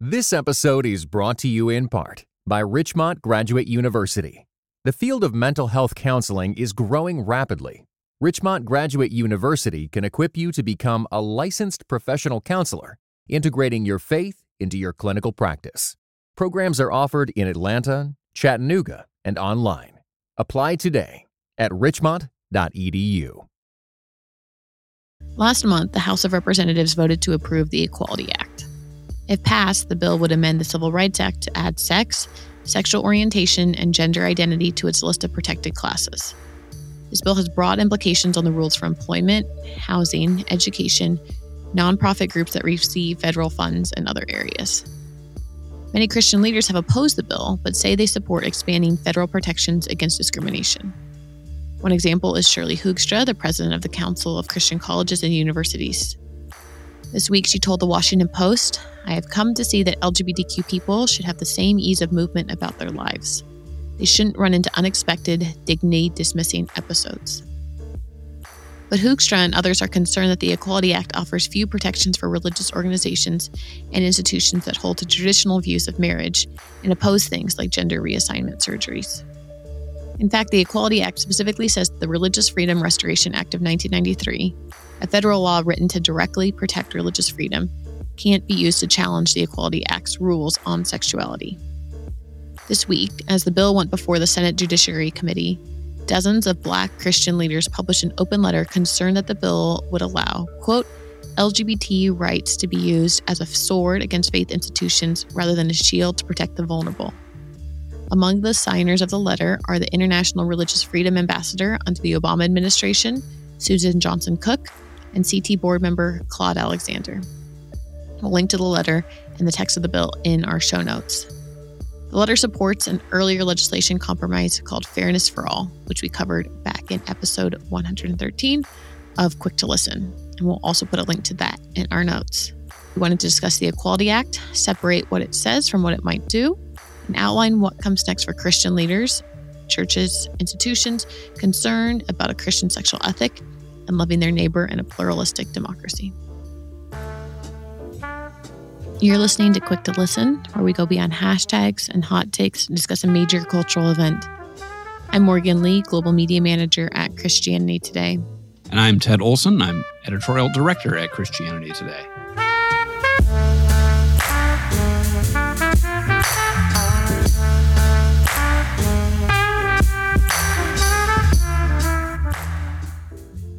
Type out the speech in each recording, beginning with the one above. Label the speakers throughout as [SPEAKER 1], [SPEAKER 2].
[SPEAKER 1] This episode is brought to you in part by Richmont Graduate University. The field of mental health counseling is growing rapidly. Richmont Graduate University can equip you to become a licensed professional counselor, integrating your faith into your clinical practice. Programs are offered in Atlanta, Chattanooga, and online. Apply today at richmont.edu.
[SPEAKER 2] Last month, the House of Representatives voted to approve the Equality Act. If passed, the bill would amend the Civil Rights Act to add sex, sexual orientation, and gender identity to its list of protected classes. This bill has broad implications on the rules for employment, housing, education, nonprofit groups that receive federal funds, and other areas. Many Christian leaders have opposed the bill, but say they support expanding federal protections against discrimination. One example is Shirley Hoogstra, the president of the Council of Christian Colleges and Universities. This week, she told the Washington Post I have come to see that LGBTQ people should have the same ease of movement about their lives. They shouldn't run into unexpected, dignity dismissing episodes. But Hoogstra and others are concerned that the Equality Act offers few protections for religious organizations and institutions that hold to traditional views of marriage and oppose things like gender reassignment surgeries. In fact, the Equality Act specifically says that the Religious Freedom Restoration Act of 1993, a federal law written to directly protect religious freedom, can't be used to challenge the Equality Act's rules on sexuality. This week, as the bill went before the Senate Judiciary Committee, dozens of black Christian leaders published an open letter concerned that the bill would allow, quote, LGBT rights to be used as a sword against faith institutions rather than a shield to protect the vulnerable. Among the signers of the letter are the International Religious Freedom Ambassador under the Obama administration, Susan Johnson Cook, and CT board member Claude Alexander. We'll link to the letter and the text of the bill in our show notes. The letter supports an earlier legislation compromise called Fairness for All, which we covered back in episode 113 of Quick to Listen. And we'll also put a link to that in our notes. We wanted to discuss the Equality Act, separate what it says from what it might do, and outline what comes next for Christian leaders, churches, institutions concerned about a Christian sexual ethic and loving their neighbor in a pluralistic democracy. You're listening to Quick to Listen, where we go beyond hashtags and hot takes and discuss a major cultural event. I'm Morgan Lee, Global Media Manager at Christianity Today.
[SPEAKER 3] And I'm Ted Olson. I'm Editorial Director at Christianity Today.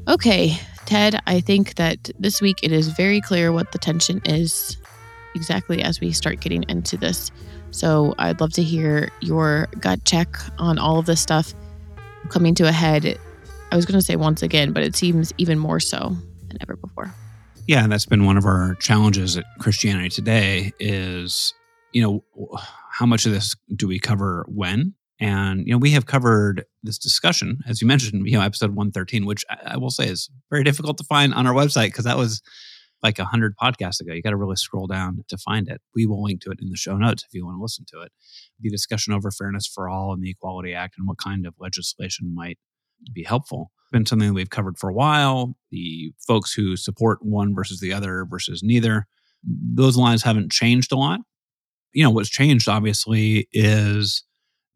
[SPEAKER 2] Okay, Ted, I think that this week it is very clear what the tension is exactly as we start getting into this. So I'd love to hear your gut check on all of this stuff coming to a head. I was going to say once again, but it seems even more so than ever before.
[SPEAKER 3] Yeah, that's been one of our challenges at Christianity Today is, you know, how much of this do we cover when? And, you know, we have covered this discussion, as you mentioned, you know, episode 113, which I, I will say is very difficult to find on our website because that was like a 100 podcasts ago. You got to really scroll down to find it. We will link to it in the show notes if you want to listen to it. The discussion over fairness for all and the Equality Act and what kind of legislation might be helpful. Been something we've covered for a while. The folks who support one versus the other versus neither, those lines haven't changed a lot. You know, what's changed obviously is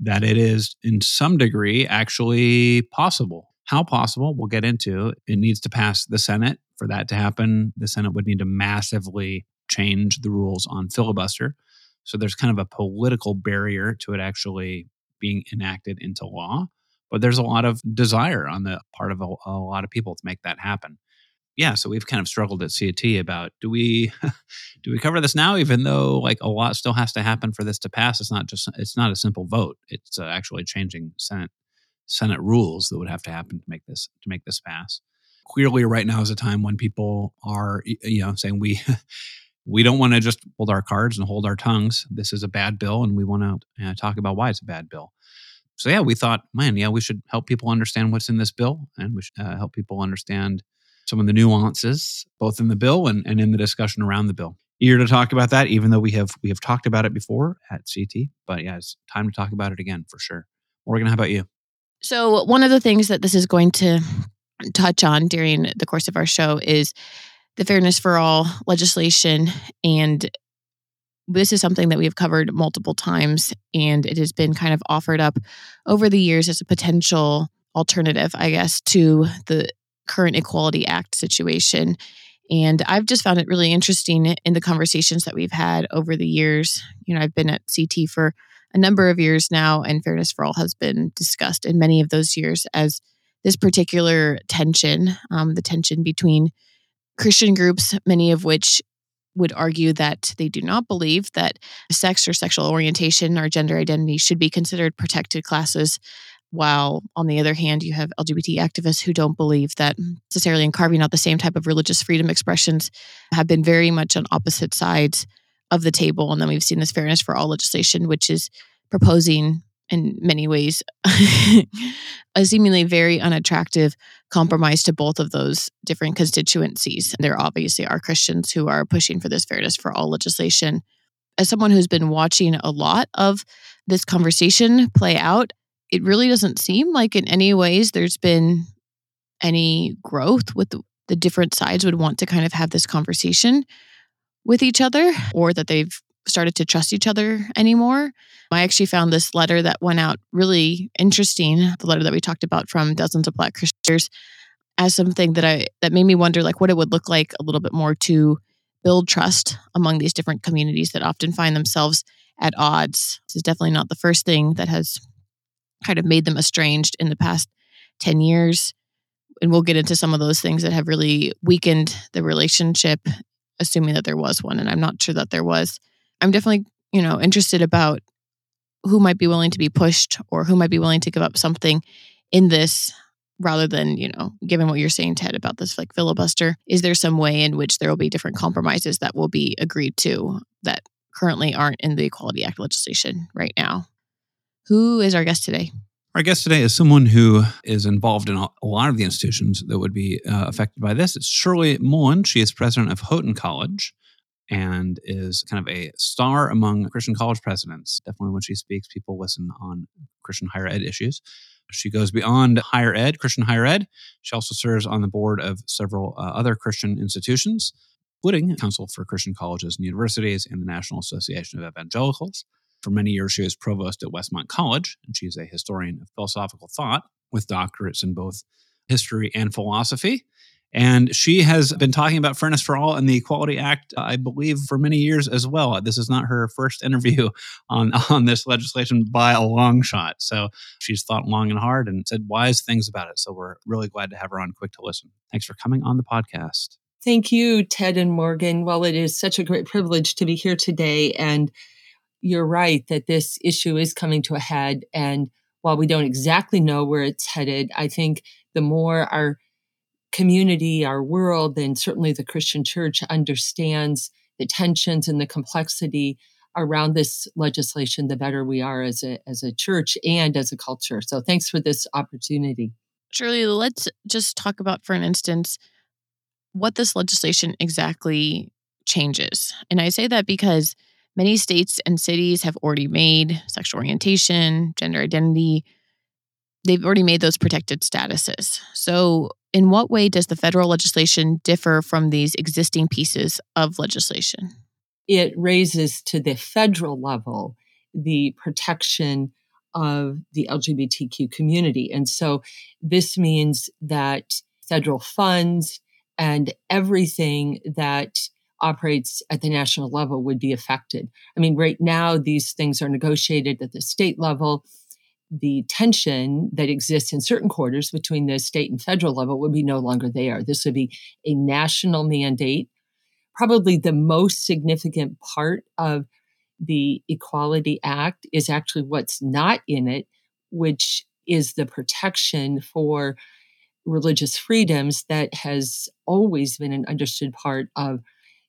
[SPEAKER 3] that it is in some degree actually possible. How possible, we'll get into. It needs to pass the Senate. For that to happen, the Senate would need to massively change the rules on filibuster. So there's kind of a political barrier to it actually being enacted into law. But there's a lot of desire on the part of a, a lot of people to make that happen yeah, so we've kind of struggled at CT about do we do we cover this now, even though like a lot still has to happen for this to pass. It's not just it's not a simple vote. It's uh, actually changing Senate Senate rules that would have to happen to make this to make this pass. Clearly, right now is a time when people are you know saying we. we don't want to just hold our cards and hold our tongues. This is a bad bill, and we want to uh, talk about why it's a bad bill. So yeah, we thought, man, yeah, we should help people understand what's in this bill, and we should uh, help people understand some of the nuances, both in the bill and, and in the discussion around the bill. Eager to talk about that, even though we have we have talked about it before at CT. But yeah, it's time to talk about it again for sure. Morgan, how about you?
[SPEAKER 2] So one of the things that this is going to touch on during the course of our show is the Fairness for All legislation and this is something that we have covered multiple times, and it has been kind of offered up over the years as a potential alternative, I guess, to the current Equality Act situation. And I've just found it really interesting in the conversations that we've had over the years. You know, I've been at CT for a number of years now, and Fairness for All has been discussed in many of those years as this particular tension, um, the tension between Christian groups, many of which would argue that they do not believe that sex or sexual orientation or gender identity should be considered protected classes. While on the other hand, you have LGBT activists who don't believe that necessarily in carving out the same type of religious freedom expressions have been very much on opposite sides of the table. And then we've seen this fairness for all legislation, which is proposing in many ways a seemingly very unattractive compromise to both of those different constituencies. There obviously are Christians who are pushing for this fairness for all legislation. As someone who's been watching a lot of this conversation play out, it really doesn't seem like in any ways there's been any growth with the, different sides would want to kind of have this conversation with each other or that they've started to trust each other anymore. I actually found this letter that went out really interesting, the letter that we talked about from dozens of black Christians as something that I that made me wonder like what it would look like a little bit more to build trust among these different communities that often find themselves at odds. This is definitely not the first thing that has kind of made them estranged in the past 10 years. And we'll get into some of those things that have really weakened the relationship, assuming that there was one. And I'm not sure that there was. I'm definitely, you know, interested about who might be willing to be pushed or who might be willing to give up something in this rather than, you know, given what you're saying, Ted, about this like filibuster. Is there some way in which there will be different compromises that will be agreed to that currently aren't in the Equality Act legislation right now? Who is our guest today?
[SPEAKER 3] Our guest today is someone who is involved in a lot of the institutions that would be uh, affected by this. It's Shirley Mullen. She is president of Houghton College and is kind of a star among Christian college presidents. Definitely when she speaks, people listen on Christian higher ed issues. She goes beyond higher ed, Christian higher ed. She also serves on the board of several uh, other Christian institutions, including Council for Christian Colleges and Universities and the National Association of Evangelicals. For many years, she was provost at Westmont College, and she's a historian of philosophical thought with doctorates in both history and philosophy. And she has been talking about Fairness for All and the Equality Act, I believe, for many years as well. This is not her first interview on, on this legislation by a long shot. So she's thought long and hard and said wise things about it. So we're really glad to have her on Quick to Listen. Thanks for coming on the podcast.
[SPEAKER 4] Thank you, Ted and Morgan. Well, it is such a great privilege to be here today. And you're right that this issue is coming to a head. And while we don't exactly know where it's headed, I think the more our community, our world, and certainly the Christian church understands the tensions and the complexity around this legislation, the better we are as a, as a church and as a culture. So thanks for this opportunity.
[SPEAKER 2] Shirley, let's just talk about for an instance what this legislation exactly changes. And I say that because many states and cities have already made sexual orientation, gender identity, they've already made those protected statuses. So in what way does the federal legislation differ from these existing pieces of legislation?
[SPEAKER 4] It raises to the federal level the protection of the LGBTQ community. And so this means that federal funds and everything that operates at the national level would be affected. I mean, right now, these things are negotiated at the state level the tension that exists in certain quarters between the state and federal level would be no longer there. This would be a national mandate. Probably the most significant part of the Equality Act is actually what's not in it, which is the protection for religious freedoms that has always been an understood part of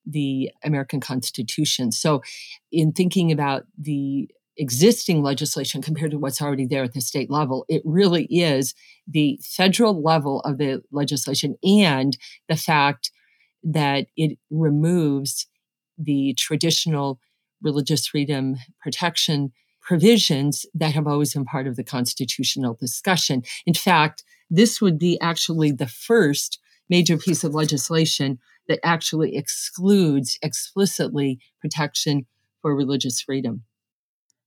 [SPEAKER 4] the American Constitution. So, in thinking about the existing legislation compared to what's already there at the state level. It really is the federal level of the legislation and the fact that it removes the traditional religious freedom protection provisions that have always been part of the constitutional discussion. In fact, this would be actually the first major piece of legislation that actually excludes explicitly protection for religious freedom.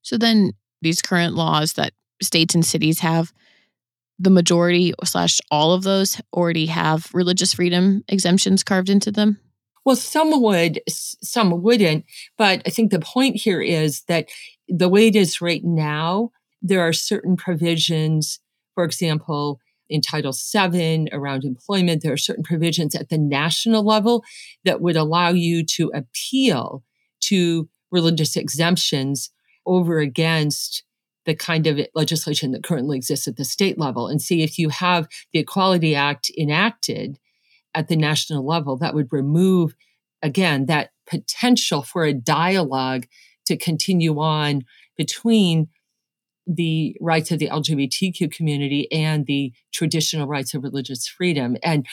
[SPEAKER 2] So then these current laws that states and cities have, the majority slash all of those already have religious freedom exemptions carved into them?
[SPEAKER 4] Well, some would, some wouldn't. But I think the point here is that the way it is right now, there are certain provisions, for example, in Title VII around employment, there are certain provisions at the national level that would allow you to appeal to religious exemptions over against the kind of legislation that currently exists at the state level. And see if you have the Equality Act enacted at the national level that would remove, again, that potential for a dialogue to continue on between the rights of the LGBTQ community and the traditional rights of religious freedom. And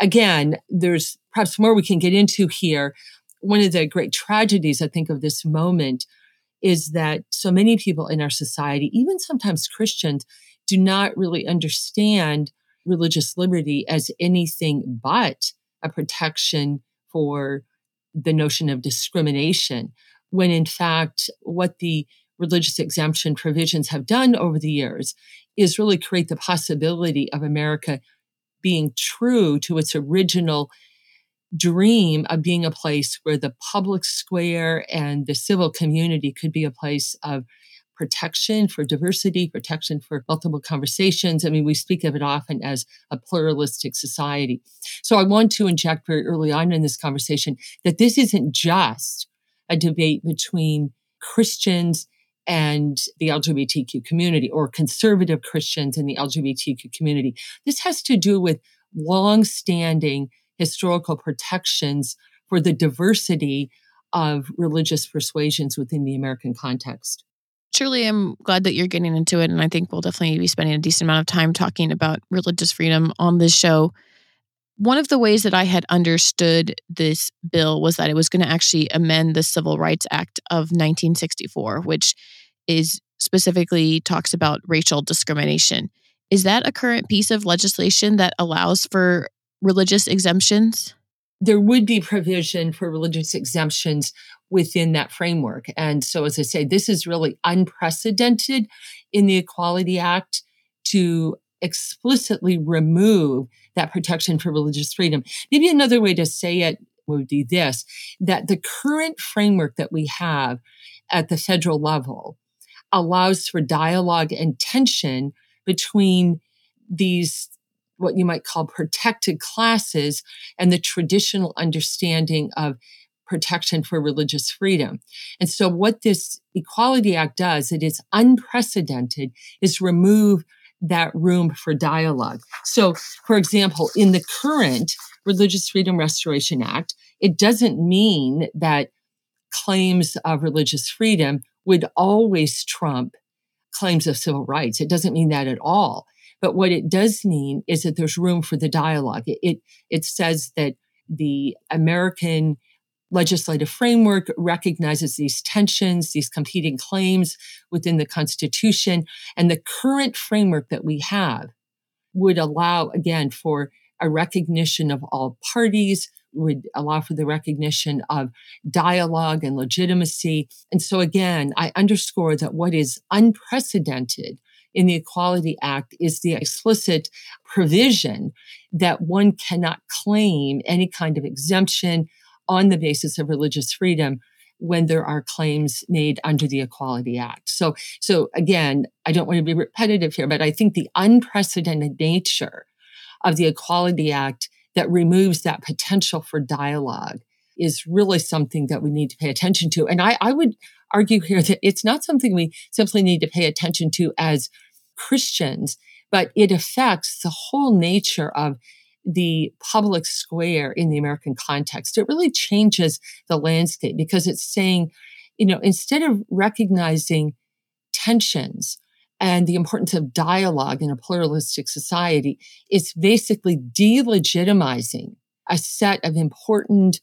[SPEAKER 4] again, there's perhaps more we can get into here. One of the great tragedies, I think, of this moment is that so many people in our society, even sometimes Christians, do not really understand religious liberty as anything but a protection for the notion of discrimination, when in fact, what the religious exemption provisions have done over the years is really create the possibility of America being true to its original dream of being a place where the public square and the civil community could be a place of protection for diversity, protection for multiple conversations. I mean, we speak of it often as a pluralistic society. So I want to inject very early on in this conversation that this isn't just a debate between Christians and the LGBTQ community or conservative Christians in the LGBTQ community. This has to do with long-standing historical protections for the diversity of religious persuasions within the American context.
[SPEAKER 2] Truly, I'm glad that you're getting into it. And I think we'll definitely be spending a decent amount of time talking about religious freedom on this show. One of the ways that I had understood this bill was that it was going to actually amend the Civil Rights Act of 1964, which is specifically talks about racial discrimination. Is that a current piece of legislation that allows for religious exemptions?
[SPEAKER 4] There would be provision for religious exemptions within that framework. And so, as I say, this is really unprecedented in the Equality Act to explicitly remove that protection for religious freedom. Maybe another way to say it would be this that the current framework that we have at the federal level allows for dialogue and tension between these what you might call protected classes and the traditional understanding of protection for religious freedom. And so what this Equality Act does, it is unprecedented, is remove that room for dialogue. So, for example, in the current Religious Freedom Restoration Act, it doesn't mean that claims of religious freedom would always trump claims of civil rights. It doesn't mean that at all. But what it does mean is that there's room for the dialogue. It, it, it says that the American legislative framework recognizes these tensions, these competing claims within the Constitution. And the current framework that we have would allow, again, for a recognition of all parties, would allow for the recognition of dialogue and legitimacy. And so again, I underscore that what is unprecedented in the Equality Act is the explicit provision that one cannot claim any kind of exemption on the basis of religious freedom when there are claims made under the Equality Act. So, so again, I don't want to be repetitive here, but I think the unprecedented nature of the Equality Act that removes that potential for dialogue is really something that we need to pay attention to. And I, I would argue here that it's not something we simply need to pay attention to as Christians, but it affects the whole nature of the public square in the American context. It really changes the landscape because it's saying, you know, instead of recognizing tensions and the importance of dialogue in a pluralistic society, it's basically delegitimizing a set of important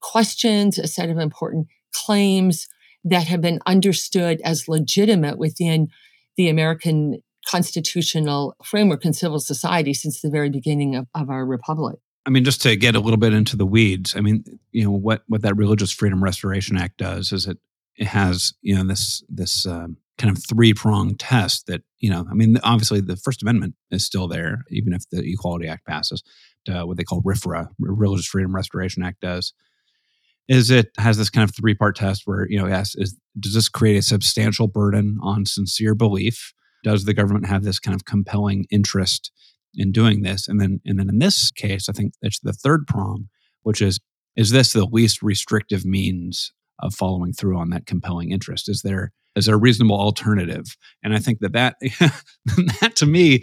[SPEAKER 4] questions, a set of important claims that have been understood as legitimate within the American constitutional framework in civil society since the very beginning of, of our republic.
[SPEAKER 3] I mean, just to get a little bit into the weeds, I mean, you know, what, what that Religious Freedom Restoration Act does is it it has you know this this um, kind of three pronged test that you know I mean obviously the First Amendment is still there even if the Equality Act passes, uh, what they call RFRA, Religious Freedom Restoration Act does. Is it has this kind of three part test where you know yes is does this create a substantial burden on sincere belief? Does the government have this kind of compelling interest in doing this? And then and then in this case, I think it's the third prong, which is is this the least restrictive means of following through on that compelling interest? Is there is there a reasonable alternative? And I think that that that to me,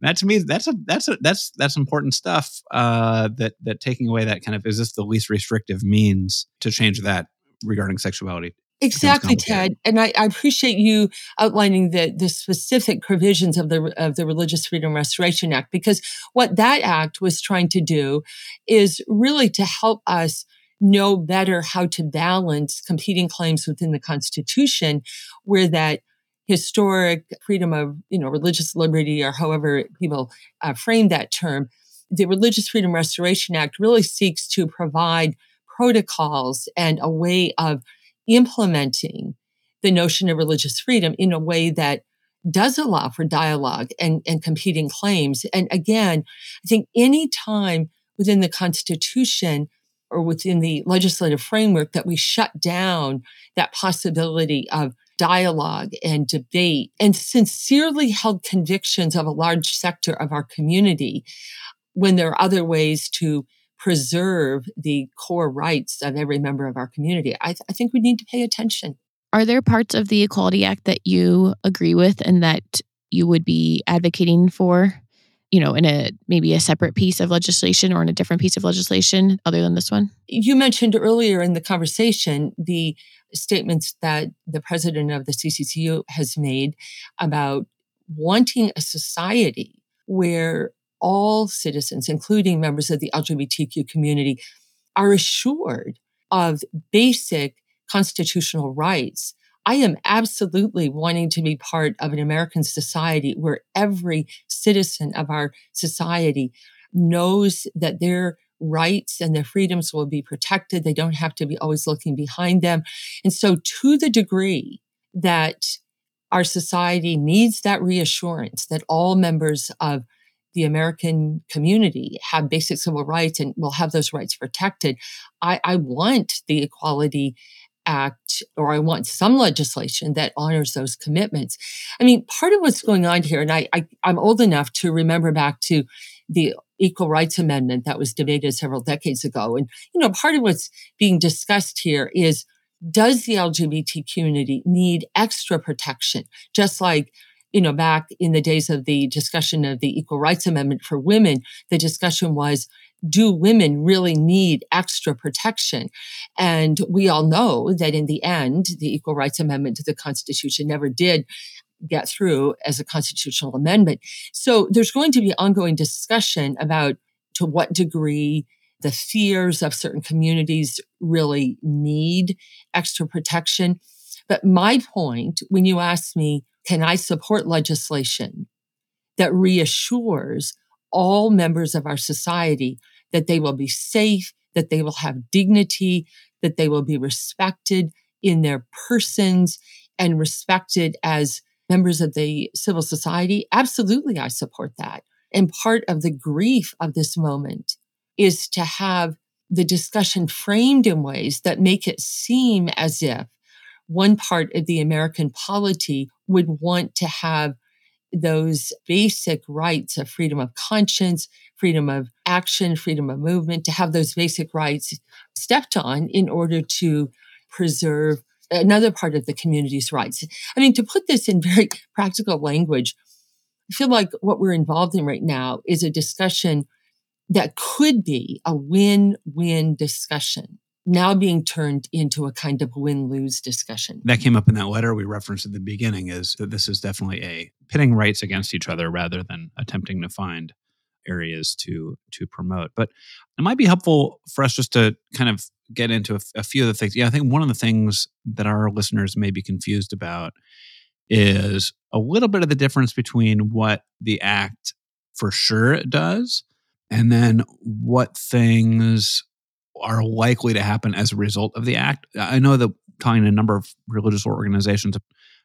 [SPEAKER 3] that to me, that's a that's a that's that's important stuff. Uh, that that taking away that kind of is this the least restrictive means to change that regarding sexuality?
[SPEAKER 4] Exactly, Ted. And I, I, appreciate you outlining the, the specific provisions of the of the Religious Freedom Restoration Act because what that act was trying to do is really to help us know better how to balance competing claims within the Constitution, where that historic freedom of you know religious liberty or however people uh, frame that term, the Religious Freedom Restoration Act really seeks to provide protocols and a way of implementing the notion of religious freedom in a way that does allow for dialogue and, and competing claims. And again, I think any time within the Constitution or within the legislative framework that we shut down that possibility of dialogue and debate and sincerely held convictions of a large sector of our community when there are other ways to preserve the core rights of every member of our community. I, th- I think we need to pay attention.
[SPEAKER 2] Are there parts of the Equality Act that you agree with and that you would be advocating for? you know, in a maybe a separate piece of legislation or in a different piece of legislation other than this one?
[SPEAKER 4] You mentioned earlier in the conversation the statements that the president of the CCCU has made about wanting a society where all citizens, including members of the LGBTQ community, are assured of basic constitutional rights I am absolutely wanting to be part of an American society where every citizen of our society knows that their rights and their freedoms will be protected. They don't have to be always looking behind them. And so to the degree that our society needs that reassurance that all members of the American community have basic civil rights and will have those rights protected. I, I want the equality act or I want some legislation that honors those commitments. I mean, part of what's going on here, and I, I I'm old enough to remember back to the Equal Rights Amendment that was debated several decades ago. And, you know, part of what's being discussed here is does the LGBT community need extra protection? Just like, you know, back in the days of the discussion of the Equal Rights Amendment for women, the discussion was, do women really need extra protection? And we all know that in the end, the Equal Rights Amendment to the Constitution never did get through as a constitutional amendment. So there's going to be ongoing discussion about to what degree the fears of certain communities really need extra protection. But my point, when you ask me, can I support legislation that reassures all members of our society that they will be safe, that they will have dignity, that they will be respected in their persons and respected as members of the civil society. Absolutely, I support that. And part of the grief of this moment is to have the discussion framed in ways that make it seem as if one part of the American polity would want to have those basic rights of freedom of conscience, freedom of action, freedom of movement, to have those basic rights stepped on in order to preserve another part of the community's rights. I mean, to put this in very practical language, I feel like what we're involved in right now is a discussion that could be a win-win discussion now being turned into a kind of win-lose discussion.
[SPEAKER 3] That came up in that letter we referenced at the beginning is that this is definitely a pitting rights against each other rather than attempting to find areas to to promote. But it might be helpful for us just to kind of get into a, a few of the things. Yeah, I think one of the things that our listeners may be confused about is a little bit of the difference between what the act for sure does and then what things are likely to happen as a result of the act. I know that talking to a number of religious organizations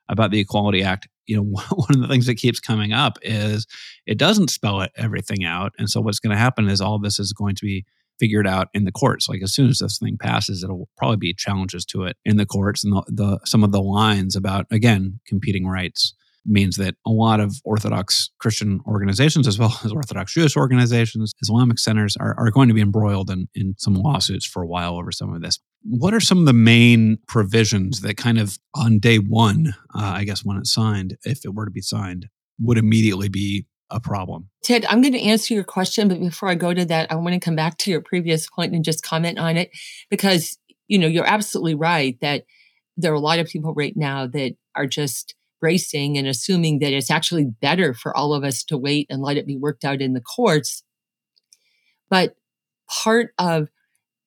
[SPEAKER 3] about the Equality Act, you know, one of the things that keeps coming up is it doesn't spell everything out. And so what's going to happen is all this is going to be figured out in the courts. Like as soon as this thing passes, it'll probably be challenges to it in the courts and the, the some of the lines about again competing rights means that a lot of Orthodox Christian organizations, as well as Orthodox Jewish organizations, Islamic centers, are, are going to be embroiled in, in some lawsuits for a while over some of this. What are some of the main provisions that kind of on day one, uh, I guess when it's signed, if it were to be signed, would immediately be a problem?
[SPEAKER 4] Ted, I'm going to answer your question, but before I go to that, I want to come back to your previous point and just comment on it because, you know, you're absolutely right that there are a lot of people right now that are just bracing and assuming that it's actually better for all of us to wait and let it be worked out in the courts. But part of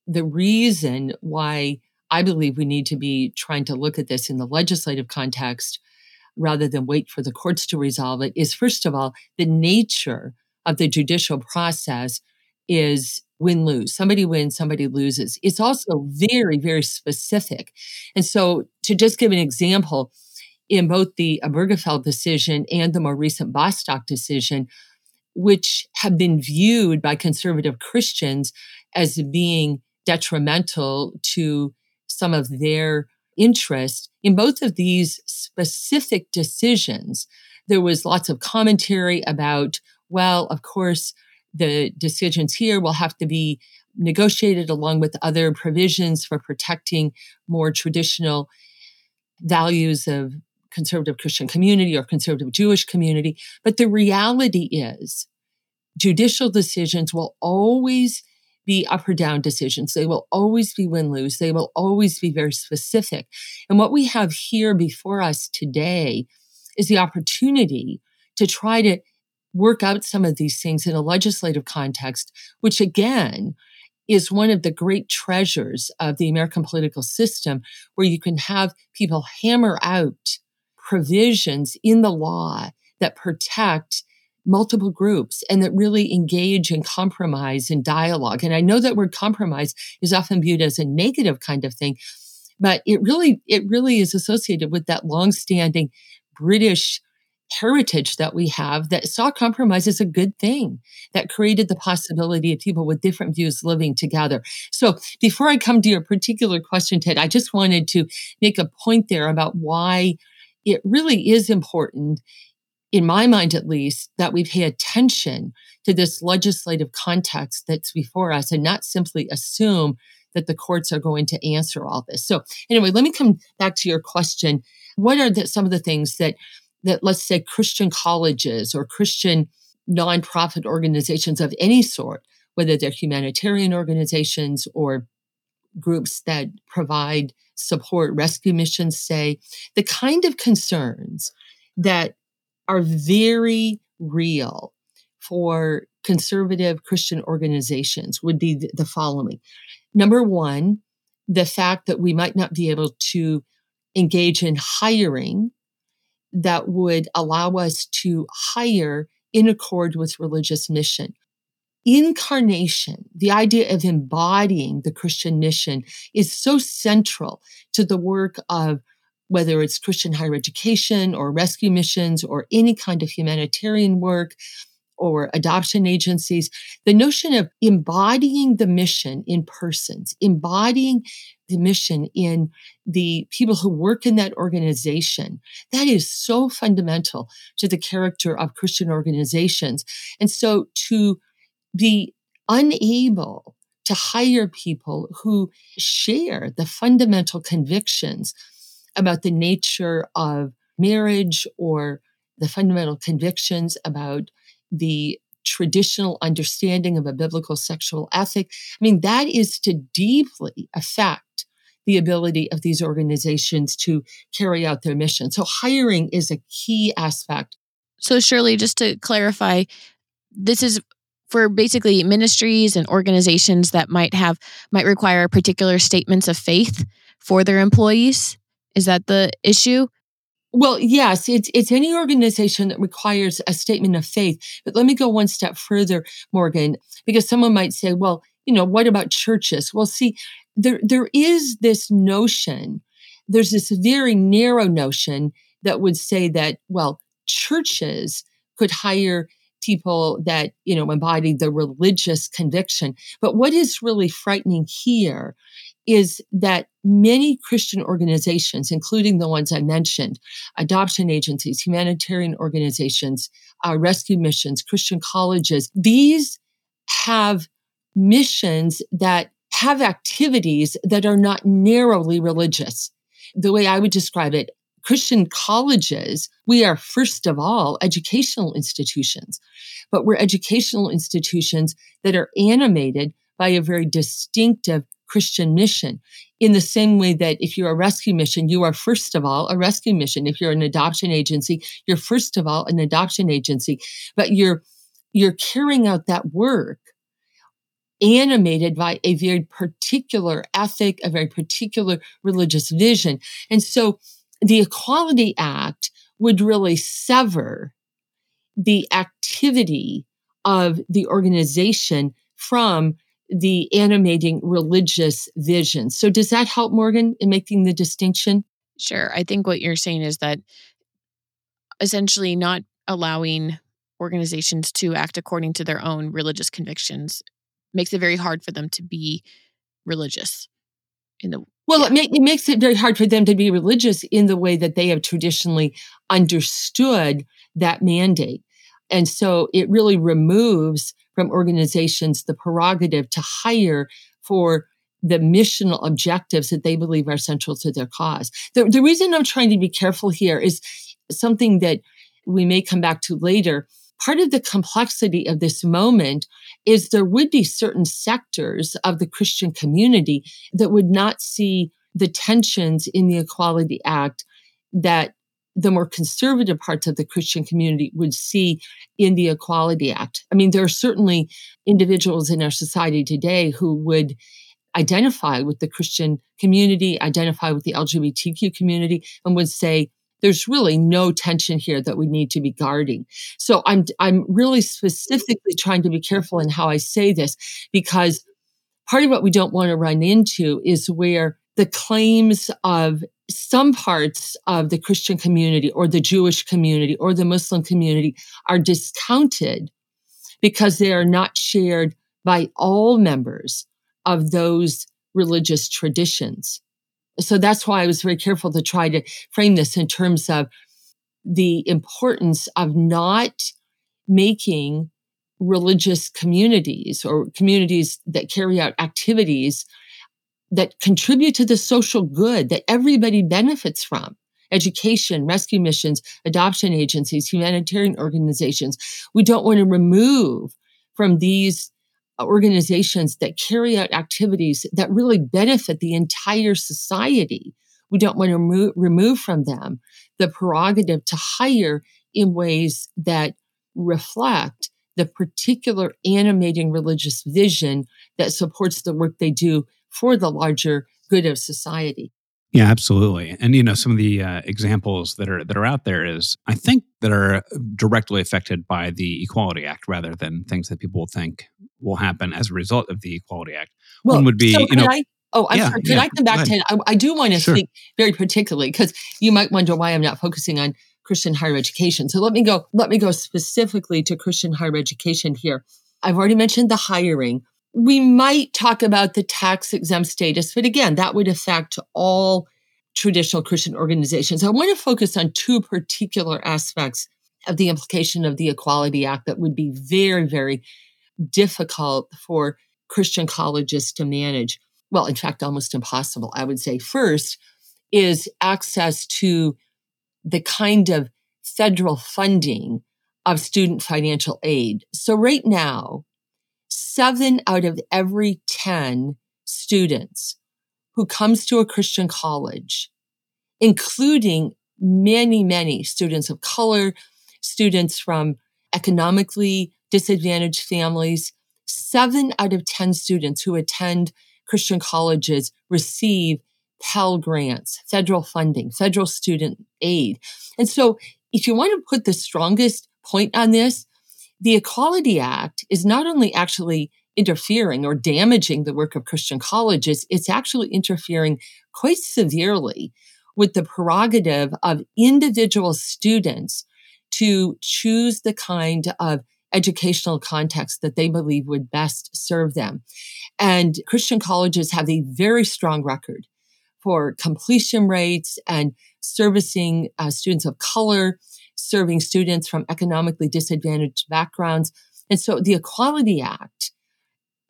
[SPEAKER 4] the reason why I believe we need to be trying to look at this in the legislative context rather than wait for the courts to resolve it is, first of all, the nature of the judicial process is win lose. Somebody wins, somebody loses. It's also very, very specific. And so, to just give an example, in both the Obergefell decision and the more recent Bostock decision, which have been viewed by conservative Christians as being detrimental to some of their interest. In both of these specific decisions, there was lots of commentary about, well, of course, the decisions here will have to be negotiated along with other provisions for protecting more traditional values of conservative Christian community or conservative Jewish community. But the reality is, judicial decisions will always be up or down decisions. They will always be win lose. They will always be very specific. And what we have here before us today is the opportunity to try to work out some of these things in a legislative context, which again is one of the great treasures of the American political system, where you can have people hammer out provisions in the law that protect multiple groups and that really engage in compromise and dialogue. And I know that word compromise is often viewed as a negative kind of thing, but it really, it really is associated with that longstanding British heritage that we have that saw compromise as a good thing that created the possibility of people with different views living together. So before I come to your particular question, Ted, I just wanted to make a point there about why it really is important, in my mind at least, that we pay attention to this legislative context that's before us and not simply assume that the courts are going to answer all this. So anyway, let me come back to your question. What are the, some of the things that, that let's say Christian colleges or Christian nonprofit organizations of any sort, whether they're humanitarian organizations or groups that provide support rescue missions say, the kind of concerns that are very real for conservative Christian organizations would be the following. Number one, the fact that we might not be able to engage in hiring that would allow us to hire in accord with religious mission incarnation, the idea of embodying the Christian mission is so central to the work of whether it's Christian higher education or rescue missions or any kind of humanitarian work or adoption agencies, the notion of embodying the mission in persons, embodying the mission in the people who work in that organization, that is so fundamental to the character of Christian organizations. And so to be unable to hire people who share the fundamental convictions about the nature of marriage or the fundamental convictions about the traditional understanding of a biblical sexual ethic. I mean, that is to deeply affect the ability of these organizations to carry out their mission. So hiring is a key aspect.
[SPEAKER 2] So Shirley, just to clarify, this is for basically ministries and organizations that might have might require particular statements of faith for their employees. Is that the issue?
[SPEAKER 4] Well yes it's it's any organization that requires a statement of faith. But let me go one step further morgan because someone might say well you know what about churches? Well see there there is this notion there's this very narrow notion that would say that, well, churches could hire people that, you know, embody the religious conviction. But what is really frightening here is that many Christian organizations, including the ones I mentioned, adoption agencies, humanitarian organizations, uh, rescue missions, Christian colleges, these have missions that have activities that are not narrowly religious. The way I would describe it, Christian colleges, we are first of all educational institutions, but we're educational institutions that are animated by a very distinctive Christian mission. In the same way that if you're a rescue mission, you are first of all a rescue mission. If you're an adoption agency, you're first of all an adoption agency, but you're, you're carrying out that work animated by a very particular ethic, a very particular religious vision. And so the Equality Act would really sever the activity of the organization from the animating religious vision. So, does that help, Morgan, in making the distinction?
[SPEAKER 2] Sure. I think what you're saying is that essentially not allowing organizations to act according to their own religious convictions makes it very hard for them to be religious in the
[SPEAKER 4] well yeah. it, make, it makes it very hard for them to be religious in the way that they have traditionally understood that mandate and so it really removes from organizations the prerogative to hire for the missional objectives that they believe are central to their cause. The, the reason I'm trying to be careful here is something that we may come back to later. Part of the complexity of this moment is there would be certain sectors of the Christian community that would not see the tensions in the Equality Act that the more conservative parts of the Christian community would see in the Equality Act. I mean, there are certainly individuals in our society today who would identify with the Christian community, identify with the LGBTQ community, and would say, there's really no tension here that we need to be guarding. So I'm I'm really specifically trying to be careful in how I say this because part of what we don't want to run into is where the claims of some parts of the Christian community or the Jewish community or the Muslim community are discounted because they are not shared by all members of those religious traditions. So that's why I was very careful to try to frame this in terms of the importance of not making religious communities or communities that carry out activities that contribute to the social good that everybody benefits from education, rescue missions, adoption agencies, humanitarian organizations. We don't want to remove from these organizations that carry out activities that really benefit the entire society. We don't want to remo- remove from them the prerogative to hire in ways that reflect the particular animating religious vision that supports the work they do for the larger good of society.
[SPEAKER 3] Yeah, absolutely. And you know, some of the uh, examples that are that are out there is I think that are directly affected by the Equality Act rather than things that people will think will happen as a result of the Equality Act.
[SPEAKER 4] Well, One would be, so you know, I, Oh, I'm yeah, sorry. Could yeah, I come back to I, I do want to sure. speak very particularly because you might wonder why I'm not focusing on Christian higher education. So let me go. Let me go specifically to Christian higher education here. I've already mentioned the hiring we might talk about the tax exempt status, but again, that would affect all traditional Christian organizations. I want to focus on two particular aspects of the implication of the Equality Act that would be very, very difficult for Christian colleges to manage. Well, in fact, almost impossible, I would say. First is access to the kind of federal funding of student financial aid. So, right now, seven out of every 10 students who comes to a Christian college, including many, many students of color, students from economically disadvantaged families, seven out of 10 students who attend Christian colleges receive Pell grants, federal funding, federal student aid. And so if you want to put the strongest point on this, the Equality Act is not only actually interfering or damaging the work of Christian colleges, it's actually interfering quite severely with the prerogative of individual students to choose the kind of educational context that they believe would best serve them. And Christian colleges have a very strong record for completion rates and servicing uh, students of color, serving students from economically disadvantaged backgrounds. And so the Equality Act,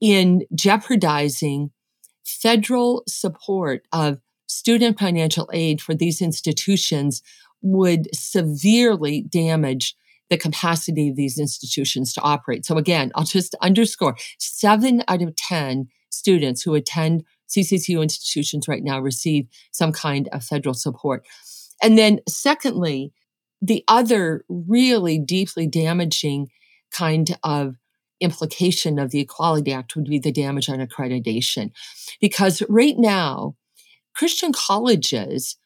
[SPEAKER 4] in jeopardizing federal support of student financial aid for these institutions, would severely damage the capacity of these institutions to operate. So again, I'll just underscore seven out of 10 students who attend CCCU institutions right now receive some kind of federal support. And then secondly, the other really deeply damaging kind of implication of the Equality Act would be the damage on accreditation. Because right now, Christian colleges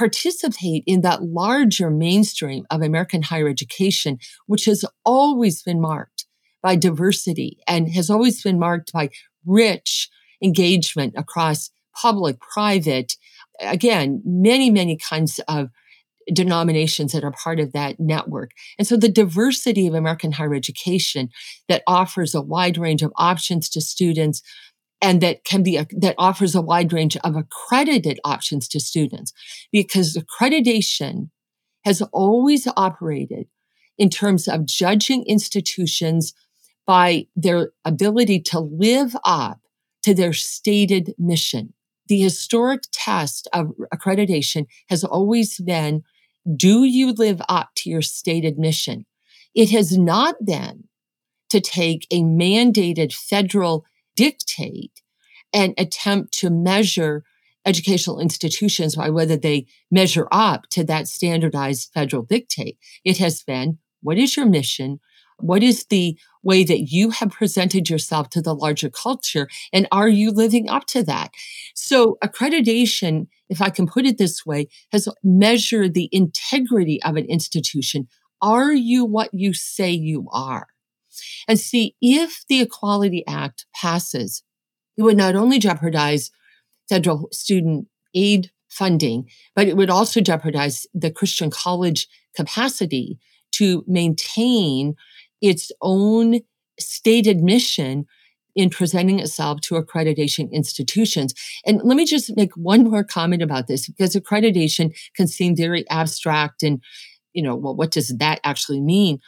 [SPEAKER 4] participate in that larger mainstream of American higher education, which has always been marked by diversity and has always been marked by rich engagement across public, private, again, many, many kinds of denominations that are part of that network. And so the diversity of American higher education that offers a wide range of options to students and that can be, a, that offers a wide range of accredited options to students because accreditation has always operated in terms of judging institutions by their ability to live up to their stated mission. The historic test of accreditation has always been, do you live up to your stated mission? It has not been to take a mandated federal dictate and attempt to measure educational institutions by whether they measure up to that standardized federal dictate. It has been, what is your mission? What is the way that you have presented yourself to the larger culture? And are you living up to that? So accreditation, if I can put it this way, has measured the integrity of an institution. Are you what you say you are? And see, if the Equality Act passes, it would not only jeopardize federal student aid funding, but it would also jeopardize the Christian college capacity to maintain its own stated mission in presenting itself to accreditation institutions. And let me just make one more comment about this because accreditation can seem very abstract and, you know, well, what does that actually mean?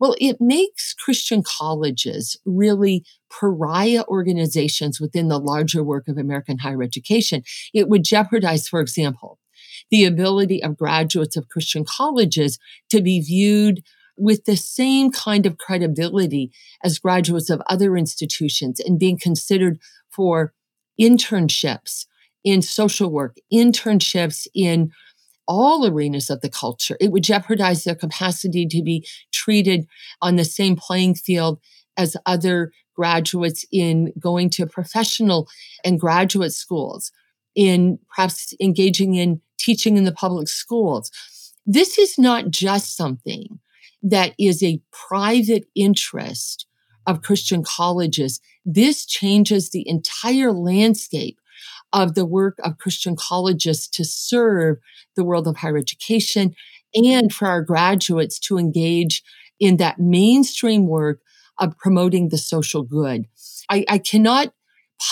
[SPEAKER 4] Well, it makes Christian colleges really pariah organizations within the larger work of American higher education. It would jeopardize, for example, the ability of graduates of Christian colleges to be viewed with the same kind of credibility as graduates of other institutions and being considered for internships in social work, internships in all arenas of the culture. It would jeopardize their capacity to be treated on the same playing field as other graduates in going to professional and graduate schools, in perhaps engaging in teaching in the public schools. This is not just something that is a private interest of Christian colleges. This changes the entire landscape of the work of Christian colleges to serve the world of higher education and for our graduates to engage in that mainstream work of promoting the social good. I, I cannot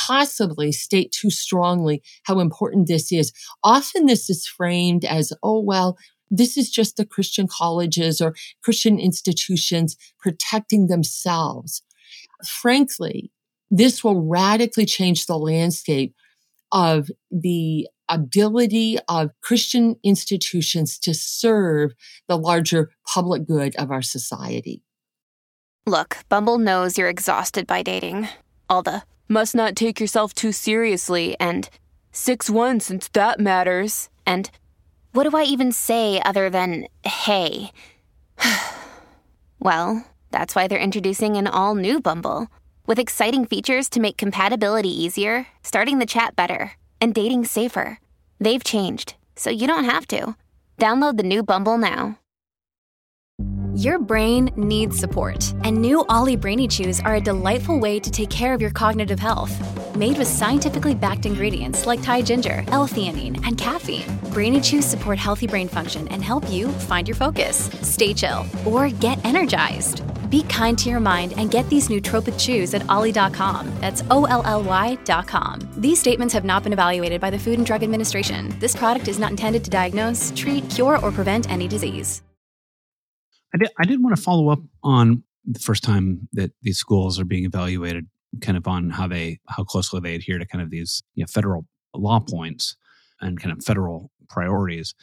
[SPEAKER 4] possibly state too strongly how important this is. Often this is framed as, oh, well, this is just the Christian colleges or Christian institutions protecting themselves. Frankly, this will radically change the landscape of the ability of Christian institutions to serve the larger public good of our society.
[SPEAKER 5] Look, Bumble knows you're exhausted by dating. All the must not take yourself too seriously and 6 1 since that matters. And what do I even say other than hey? well, that's why they're introducing an all new Bumble with exciting features to make compatibility easier, starting the chat better, and dating safer. They've changed, so you don't have to. Download the new Bumble now.
[SPEAKER 6] Your brain needs support, and new OLLY Brainy Chews are a delightful way to take care of your cognitive health. Made with scientifically backed ingredients like Thai ginger, L-theanine, and caffeine, Brainy Chews support healthy brain function and help you find your focus, stay chill, or get energized. Be kind to your mind and get these nootropic chews at olly.com. That's O L L Y.com. These statements have not been evaluated by the Food and Drug Administration. This product is not intended to diagnose, treat, cure, or prevent any disease.
[SPEAKER 3] I did, I did want to follow up on the first time that these schools are being evaluated, kind of on how they how closely they adhere to kind of these you know, federal law points and kind of federal priorities.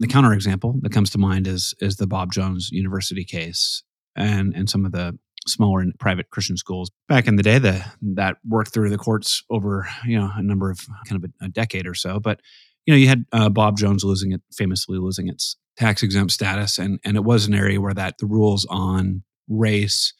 [SPEAKER 3] The counterexample that comes to mind is is the Bob Jones University case and and some of the smaller private Christian schools back in the day the, that worked through the courts over you know a number of kind of a, a decade or so. But you know you had uh, Bob Jones losing it, famously losing its tax exempt status, and and it was an area where that the rules on race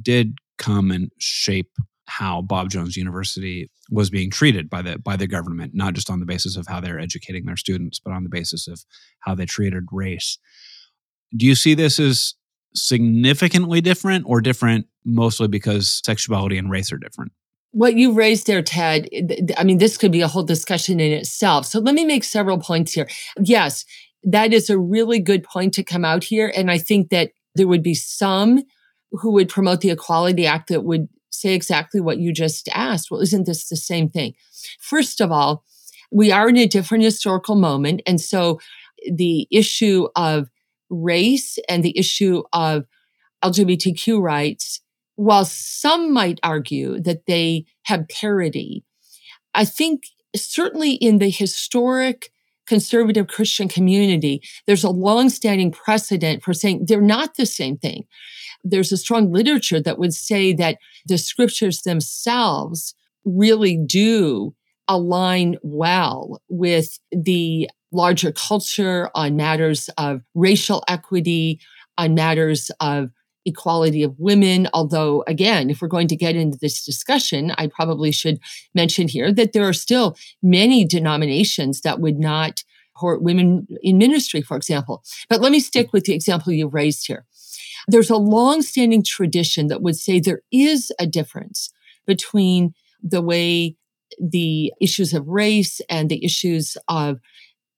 [SPEAKER 3] did come and shape how Bob Jones University was being treated by the by the government, not just on the basis of how they're educating their students, but on the basis of how they treated race. Do you see this as significantly different or different mostly because sexuality and race are different?
[SPEAKER 4] What you raised there, Ted, I mean, this could be a whole discussion in itself. So let me make several points here. Yes, that is a really good point to come out here. And I think that there would be some who would promote the Equality Act that would say exactly what you just asked. Well, isn't this the same thing? First of all, we are in a different historical moment. And so the issue of race and the issue of LGBTQ rights, while some might argue that they have parity, I think certainly in the historic conservative Christian community, there's a long-standing precedent for saying they're not the same thing. There's a strong literature that would say that the scriptures themselves really do align well with the larger culture on matters of racial equity, on matters of equality of women. Although, again, if we're going to get into this discussion, I probably should mention here that there are still many denominations that would not support women in ministry, for example. But let me stick with the example you raised here. There's a long-standing tradition that would say there is a difference between the way the issues of race and the issues of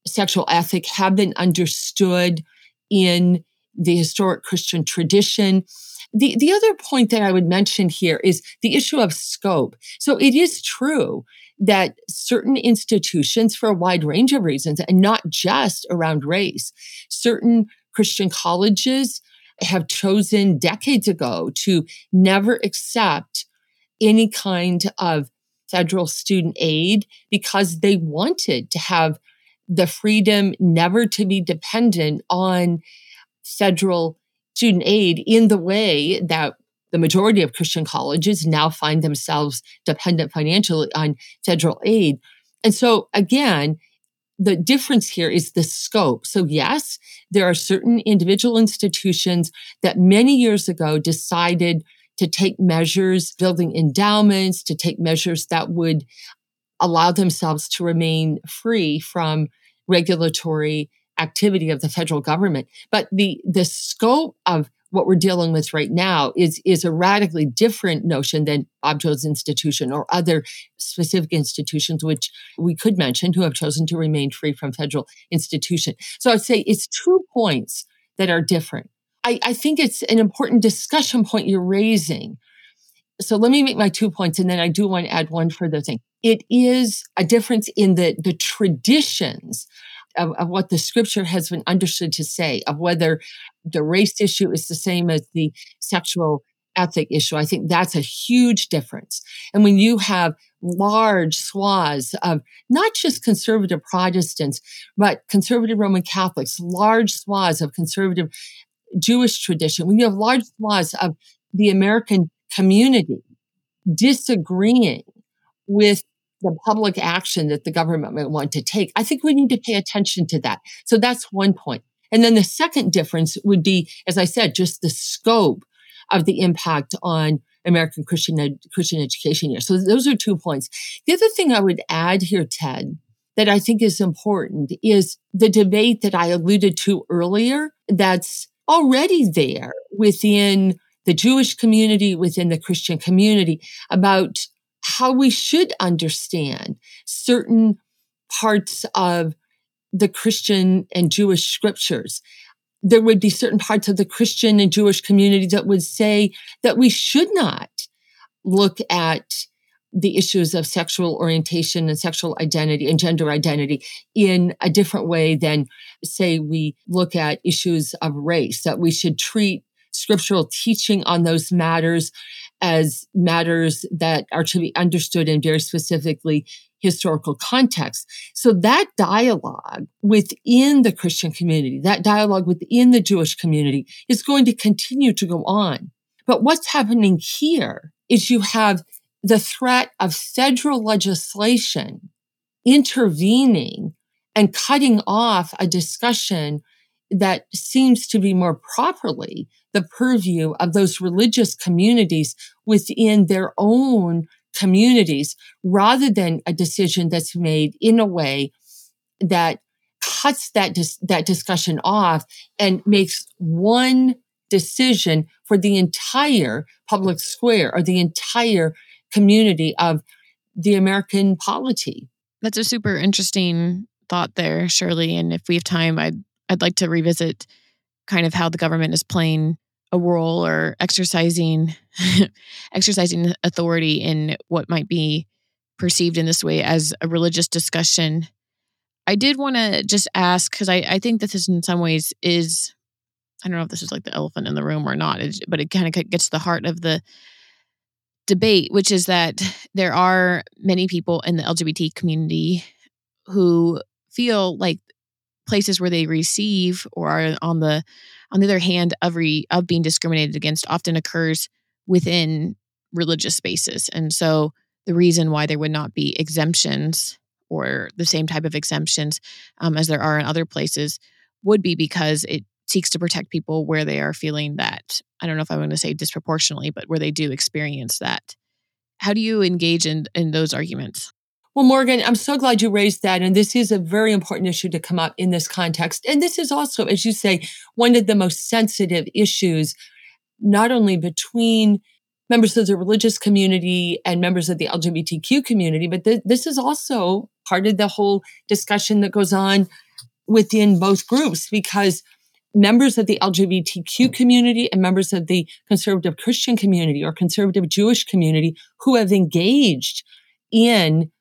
[SPEAKER 4] sexual ethic have been understood in the historic Christian tradition. The, the other point that I would mention here is the issue of scope. So it is true that certain institutions, for a wide range of reasons, and not just around race, certain Christian colleges have chosen decades ago to never accept any kind of federal student aid because they wanted to have the freedom never to be dependent on federal student aid in the way that the majority of Christian colleges now find themselves dependent financially on federal aid. And so again, the difference here is the scope. So yes, there are certain individual institutions that many years ago decided to take measures, building endowments, to take measures that would allow themselves to remain free from regulatory activity of the federal government. But the, the scope of what we're dealing with right now is, is a radically different notion than Bob Jones Institution or other specific institutions, which we could mention who have chosen to remain free from federal institution. So I'd say it's two points that are different. I, I think it's an important discussion point you're raising. So let me make my two points, and then I do want to add one further thing. It is a difference in the, the traditions of, of, what the scripture has been understood to say, of whether the race issue is the same as the sexual ethic issue. I think that's a huge difference. And when you have large swaths of not just conservative Protestants, but conservative Roman Catholics, large swaths of conservative Jewish tradition, when you have large swaths of the American community disagreeing with the public action that the government might want to take, I think we need to pay attention to that. So that's one point. And then the second difference would be, as I said, just the scope of the impact on American Christian ed- Christian education here. So those are two points. The other thing I would add here, Ted, that I think is important is the debate that I alluded to earlier that's already there within the Jewish community, within the Christian community about how we should understand certain parts of the Christian and Jewish scriptures. There would be certain parts of the Christian and Jewish community that would say that we should not look at the issues of sexual orientation and sexual identity and gender identity in a different way than, say, we look at issues of race, that we should treat scriptural teaching on those matters as matters that are to be understood in very specifically historical context. So that dialogue within the Christian community, that dialogue within the Jewish community is going to continue to go on. But what's happening here is you have the threat of federal legislation intervening and cutting off a discussion that seems to be more properly the purview of those religious communities within their own communities rather than a decision that's made in a way that cuts that dis- that discussion off and makes one decision for the entire public square or the entire community of the American polity.
[SPEAKER 2] That's a super interesting thought there, Shirley. And if we have time, I'd I'd like to revisit kind of how the government is playing a role or exercising exercising authority in what might be perceived in this way as a religious discussion. I did want to just ask because I, I think this is in some ways is I don't know if this is like the elephant in the room or not, but it kind of gets to the heart of the debate, which is that there are many people in the LGBT community who feel like places where they receive or are on the on the other hand of of being discriminated against often occurs within religious spaces and so the reason why there would not be exemptions or the same type of exemptions um, as there are in other places would be because it seeks to protect people where they are feeling that I don't know if I'm going to say disproportionately, but where they do experience that. How do you engage in in those arguments?
[SPEAKER 4] Well, Morgan, I'm so glad you raised that. And this is a very important issue to come up in this context. And this is also, as you say, one of the most sensitive issues, not only between members of the religious community and members of the LGBTQ community, but th- this is also part of the whole discussion that goes on within both groups because members of the LGBTQ community and members of the conservative Christian community or conservative Jewish community who have engaged in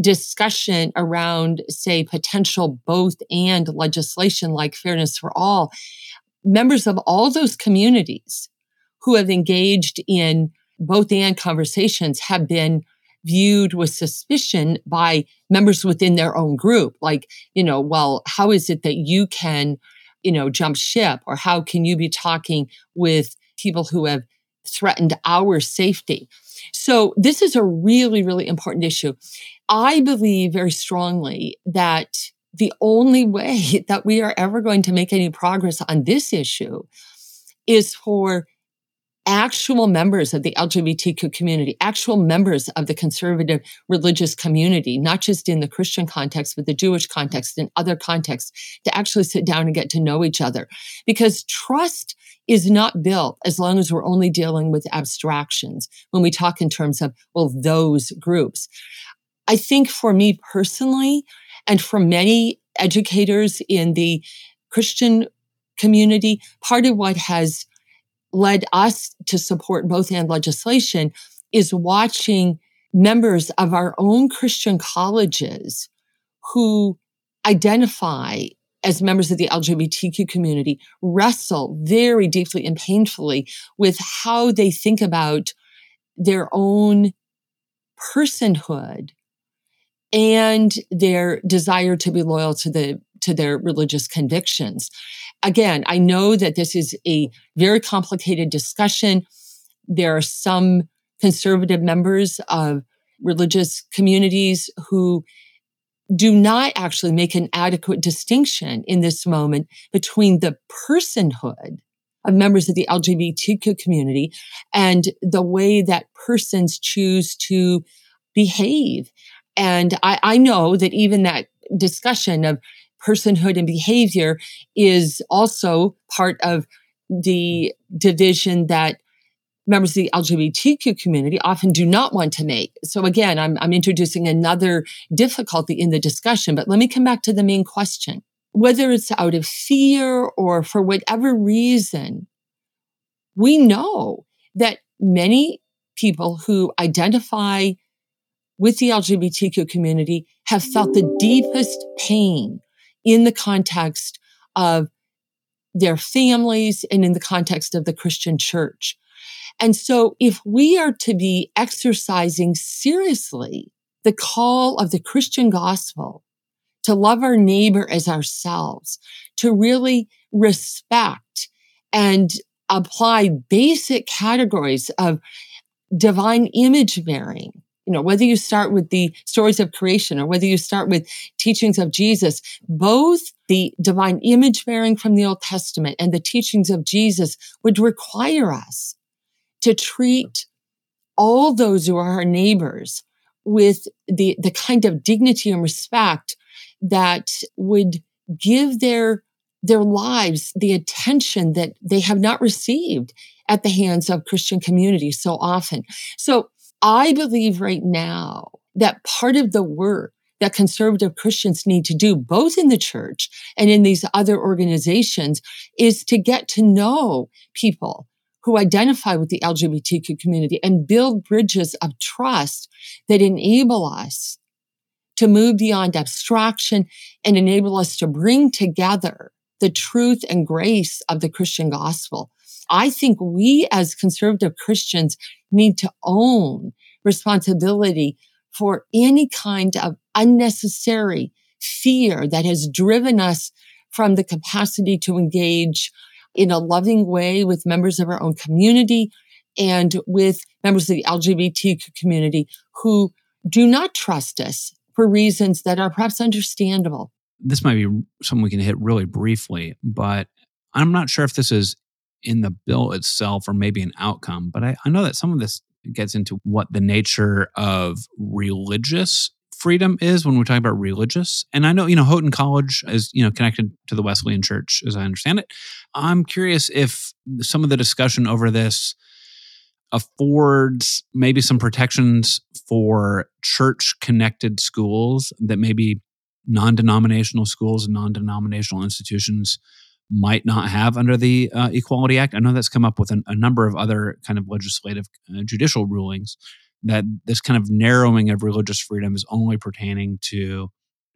[SPEAKER 4] discussion around, say, potential both and legislation like Fairness for All, members of all those communities who have engaged in both and conversations have been viewed with suspicion by members within their own group. Like, you know, well, how is it that you can you know, jump ship? Or how can you be talking with people who have threatened our safety? So this is a really, really important issue. I believe very strongly that the only way that we are ever going to make any progress on this issue is for actual members of the LGBTQ community, actual members of the conservative religious community, not just in the Christian context, but the Jewish context and other contexts, to actually sit down and get to know each other. Because trust is not built as long as we're only dealing with abstractions when we talk in terms of, well, those groups. I think for me personally, and for many educators in the Christian community, part of what has led us to support both and legislation is watching members of our own Christian colleges who identify as members of the LGBTQ community wrestle very deeply and painfully with how they think about their own personhood and their desire to be loyal to the to their religious convictions again, I know that this is a very complicated discussion. There are some conservative members of religious communities who do not actually make an adequate distinction in this moment between the personhood of members of the LGBTQ community and the way that persons choose to behave. And I, I know that even that discussion of personhood and behavior is also part of the division that members of the LGBTQ community often do not want to make. So again, I'm, I'm introducing another difficulty in the discussion, but let me come back to the main question. Whether it's out of fear or for whatever reason, we know that many people who identify with the LGBTQ community have felt the deepest pain in the context of their families and in the context of the Christian church. And so if we are to be exercising seriously the call of the Christian gospel to love our neighbor as ourselves, to really respect and apply basic categories of divine image bearing. You know, whether you start with the stories of creation or whether you start with teachings of Jesus, both the divine image bearing from the Old Testament and the teachings of Jesus would require us to treat all those who are our neighbors with the, the kind of dignity and respect that would give their their lives the attention that they have not received at the hands of Christian communities so often. So I believe right now that part of the work that conservative Christians need to do, both in the church and in these other organizations, is to get to know people who identify with the LGBTQ community and build bridges of trust that enable us to move beyond abstraction and enable us to bring together the truth and grace of the Christian gospel. I think we as conservative Christians need to own responsibility for any kind of unnecessary fear that has driven us from the capacity to engage in a loving way with members of our own community and with members of the LGBTQ community who do not trust us for reasons that are perhaps understandable.
[SPEAKER 3] This might be something we can hit really briefly, but I'm not sure if this is in the bill itself or maybe an outcome. But I, I know that some of this gets into what the nature of religious freedom is when we're talking about religious. And I know, you know, Houghton College is, you know, connected to the Wesleyan Church, as I understand it. I'm curious if some of the discussion over this affords maybe some protections for church connected schools that maybe non denominational schools and non denominational institutions might not have under the uh, Equality Act. I know that's come up with an, a number of other kind of legislative, uh, judicial rulings that this kind of narrowing of religious freedom is only pertaining to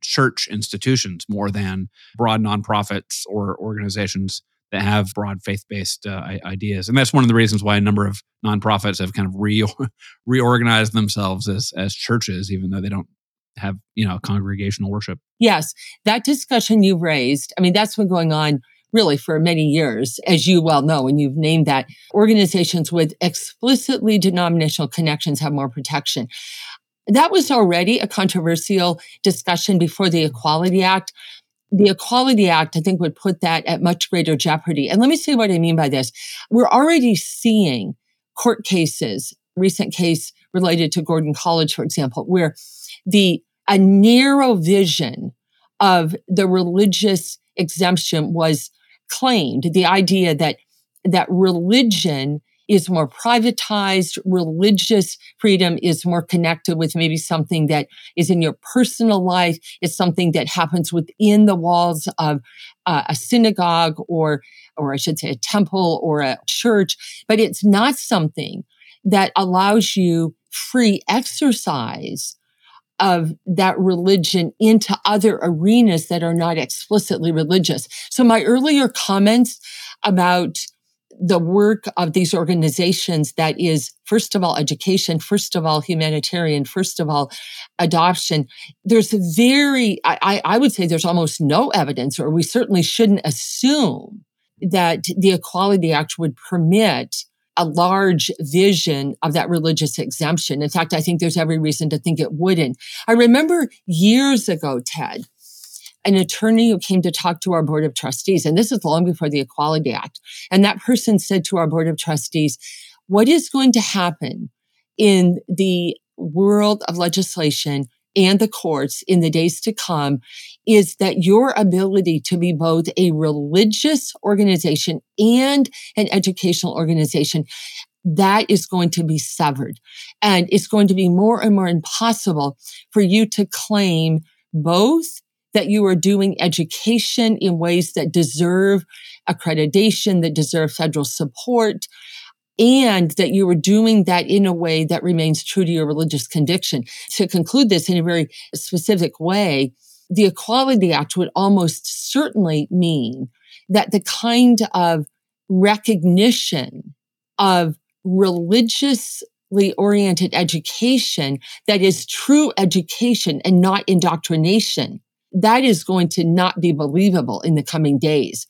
[SPEAKER 3] church institutions more than broad nonprofits or organizations that have broad faith-based uh, ideas. And that's one of the reasons why a number of nonprofits have kind of re- reorganized themselves as as churches even though they don't have you know congregational worship.
[SPEAKER 4] Yes. That discussion you raised i mean that's been going on really for many years as you well know and you've named that organizations with explicitly denominational connections have more protection that was already a controversial discussion before the equality act the Equality Act, I think, would put that at much greater jeopardy. And let me say what I mean by this. We're already seeing court cases, recent case related to Gordon College, for example, where the a narrow vision of the religious exemption was claimed. The idea that that religion is more privatized. Religious freedom is more connected with maybe something that is in your personal life. It's something that happens within the walls of uh, a synagogue or, or I should say a temple or a church, but it's not something that allows you free exercise of that religion into other arenas that are not explicitly religious. So my earlier comments about the work of these organizations that is, first of all, education, first of all, humanitarian, first of all, adoption. There's very, I, I would say there's almost no evidence, or we certainly shouldn't assume that the Equality Act would permit a large vision of that religious exemption. In fact, I think there's every reason to think it wouldn't. I remember years ago, Ted, an attorney who came to talk to our board of trustees, and this is long before the Equality Act. And that person said to our board of trustees, what is going to happen in the world of legislation and the courts in the days to come is that your ability to be both a religious organization and an educational organization that is going to be severed. And it's going to be more and more impossible for you to claim both that you are doing education in ways that deserve accreditation, that deserve federal support, and that you were doing that in a way that remains true to your religious conviction. To conclude this in a very specific way, the Equality Act would almost certainly mean that the kind of recognition of religiously oriented education that is true education and not indoctrination, that is going to not be believable in the coming days.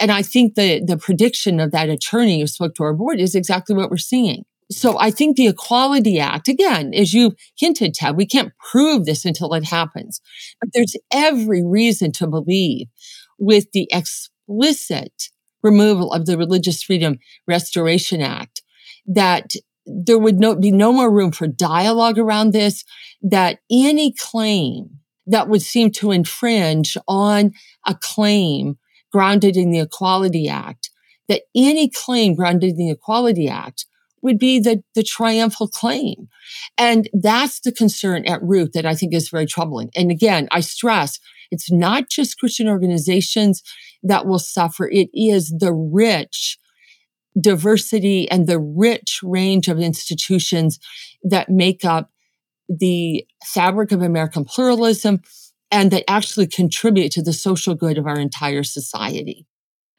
[SPEAKER 4] And I think the, the prediction of that attorney who spoke to our board is exactly what we're seeing. So I think the Equality Act, again, as you hinted, Ted, we can't prove this until it happens. But there's every reason to believe with the explicit removal of the Religious Freedom Restoration Act that there would no, be no more room for dialogue around this, that any claim that would seem to infringe on a claim grounded in the Equality Act, that any claim grounded in the Equality Act would be the, the triumphal claim. And that's the concern at root that I think is very troubling. And again, I stress it's not just Christian organizations that will suffer. It is the rich diversity and the rich range of institutions that make up the fabric of American pluralism and that actually contribute to the social good of our entire society.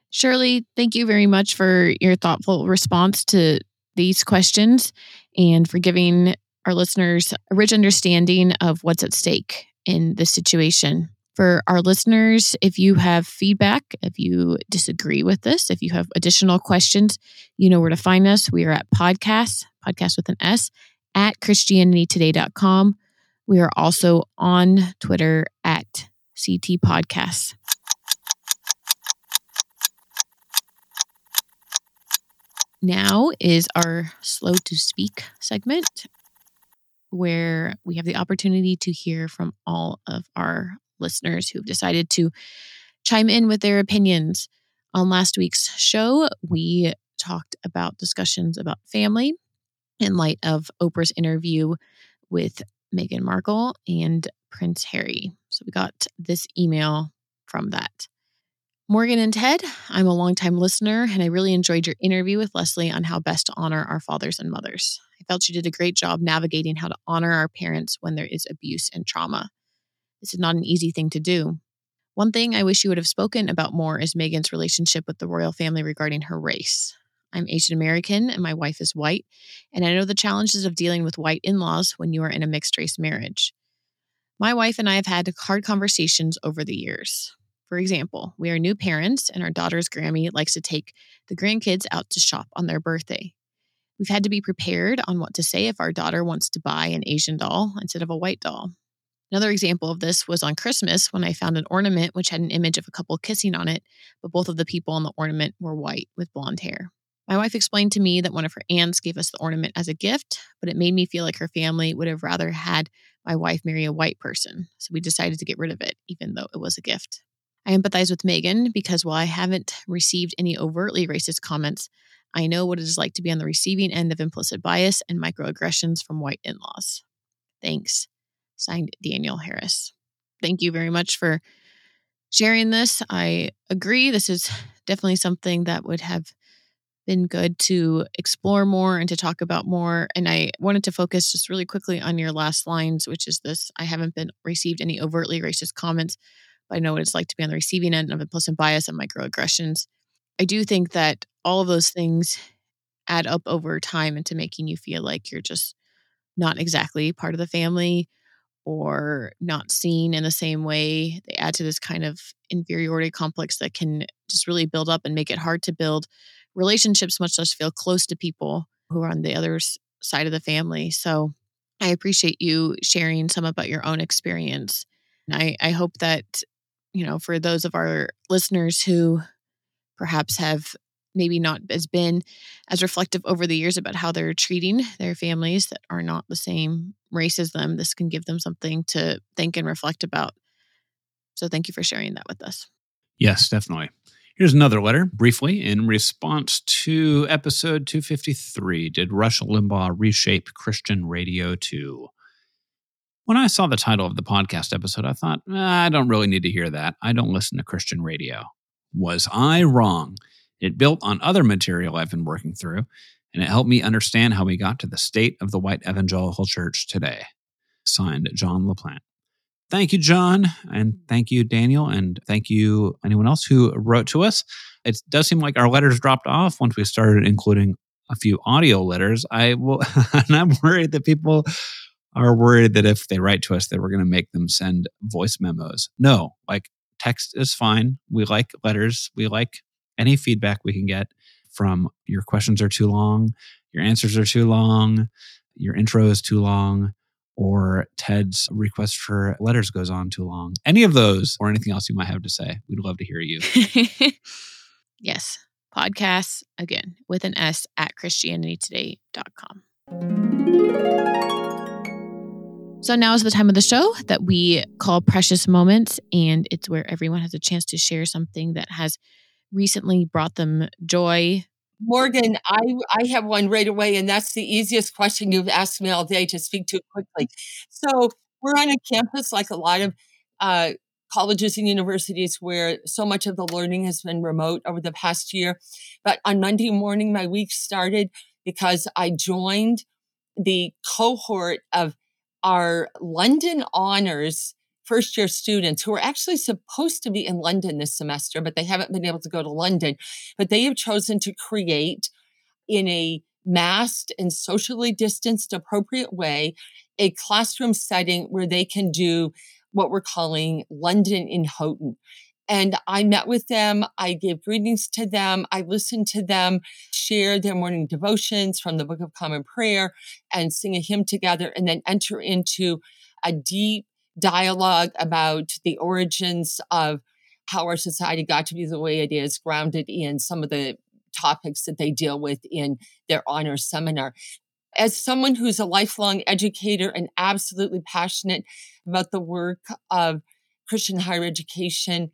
[SPEAKER 2] Shirley, thank you very much for your thoughtful response to these questions and for giving our listeners a rich understanding of what's at stake in this situation. For our listeners, if you have feedback, if you disagree with this, if you have additional questions, you know where to find us. We are at podcast, podcast with an S, at christianitytoday.com. We are also on Twitter at CT Podcasts. Now is our slow to speak segment where we have the opportunity to hear from all of our listeners who've decided to chime in with their opinions. On last week's show, we talked about discussions about family in light of Oprah's interview with Meghan Markle and Prince Harry. So we got this email from that. Morgan and Ted, I'm a longtime listener and I really enjoyed your interview with Leslie on how best to honor our fathers and mothers. I felt you did a great job navigating how to honor our parents when there is abuse and trauma. This is not an easy thing to do. One thing I wish you would have spoken about more is Meghan's relationship with the royal family regarding her race. I'm Asian American and my wife is white, and I know the challenges of dealing with white in laws when you are in a mixed race marriage. My wife and I have had hard conversations over the years. For example, we are new parents, and our daughter's Grammy likes to take the grandkids out to shop on their birthday. We've had to be prepared on what to say if our daughter wants to buy an Asian doll instead of a white doll. Another example of this was on Christmas when I found an ornament which had an image of a couple kissing on it, but both of the people on the ornament were white with blonde hair. My wife explained to me that one of her aunts gave us the ornament as a gift, but it made me feel like her family would have rather had my wife marry a white person. So we decided to get rid of it, even though it was a gift. I empathize with Meghan because while I haven't received any overtly racist comments, I know what it is like to be on the receiving end of implicit bias and microaggressions from white in laws. Thanks. Signed Daniel Harris. Thank you very much for sharing this. I agree. This is definitely something that would have been good to explore more and to talk about more. And I wanted to focus just really quickly on your last lines, which is this I haven't been received any overtly racist comments, but I know what it's like to be on the receiving end of implicit bias and microaggressions. I do think that all of those things add up over time into making you feel like you're just not exactly part of the family or not seen in the same way. They add to this kind of inferiority complex that can just really build up and make it hard to build relationships, much less feel close to people who are on the other side of the family. So I appreciate you sharing some about your own experience. And I, I hope that, you know, for those of our listeners who perhaps have maybe not as been as reflective over the years about how they're treating their families that are not the same race as them. This can give them something to think and reflect about. So thank you for sharing that with us.
[SPEAKER 3] Yes, definitely. Here's another letter, briefly, in response to episode 253 Did Rush Limbaugh reshape Christian radio too? When I saw the title of the podcast episode, I thought, I don't really need to hear that. I don't listen to Christian radio. Was I wrong? It built on other material I've been working through, and it helped me understand how we got to the state of the white evangelical church today. Signed, John LaPlante. Thank you, John, and thank you, Daniel, and thank you, anyone else who wrote to us. It does seem like our letters dropped off once we started including a few audio letters. I will, and I'm worried that people are worried that if they write to us, that we're going to make them send voice memos. No, like text is fine. We like letters. We like any feedback we can get from your questions are too long, your answers are too long, your intro is too long, or Ted's request for letters goes on too long. Any of those or anything else you might have to say, we'd love to hear you.
[SPEAKER 2] yes. Podcasts, again, with an S at ChristianityToday.com. So now is the time of the show that we call Precious Moments, and it's where everyone has a chance to share something that has recently brought them joy.
[SPEAKER 4] Morgan, I I have one right away, and that's the easiest question you've asked me all day to speak to quickly. So we're on a campus like a lot of uh, colleges and universities where so much of the learning has been remote over the past year. But on Monday morning, my week started because I joined the cohort of our London honors first year students who are actually supposed to be in London this semester, but they haven't been able to go to London. But they have chosen to create in a masked and socially distanced appropriate way a classroom setting where they can do what we're calling London in Houghton. And I met with them. I gave greetings to them. I listened to them share their morning devotions from the Book of Common Prayer and sing a hymn together and then enter into a deep dialogue about the origins of how our society got to be the way it is, grounded in some of the topics that they deal with in their honor seminar. As someone who's a lifelong educator and absolutely passionate about the work of Christian higher education,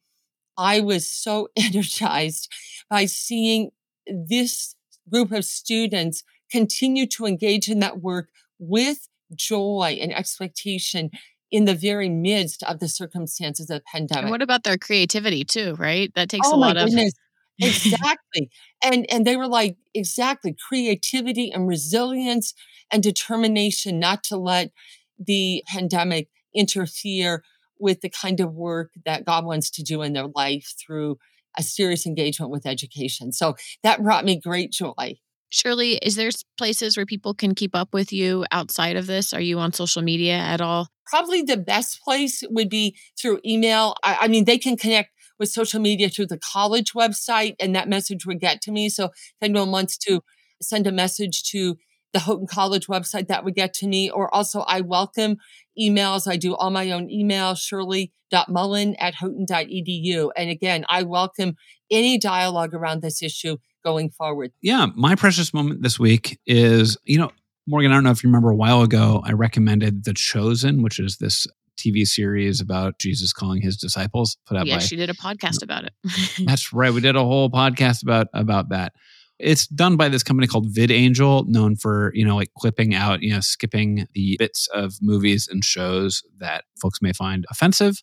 [SPEAKER 4] I was so energized by seeing this group of students continue to engage in that work with joy and expectation in the very midst of the circumstances of the pandemic.
[SPEAKER 2] And what about their creativity too, right? That takes oh a lot goodness. of
[SPEAKER 4] exactly. and and they were like exactly creativity and resilience and determination not to let the pandemic interfere with the kind of work that God wants to do in their life through a serious engagement with education. So that brought me great joy.
[SPEAKER 2] Shirley, is there places where people can keep up with you outside of this? Are you on social media at all?
[SPEAKER 4] Probably the best place would be through email. I, I, mean, they can connect with social media through the college website, and that message would get to me. So if anyone wants to send a message to the Houghton College website, that would get to me. Or also, I welcome emails. I do all my own emails, shirley.mullen at houghton.edu. And again, I welcome any dialogue around this issue going forward.
[SPEAKER 3] Yeah. My precious moment this week is, you know, Morgan, I don't know if you remember a while ago, I recommended The Chosen, which is this TV series about Jesus calling his disciples
[SPEAKER 2] put out yeah, by. she did a podcast about it.
[SPEAKER 3] that's right. We did a whole podcast about about that. It's done by this company called VidAngel, known for, you know, like clipping out, you know, skipping the bits of movies and shows that folks may find offensive.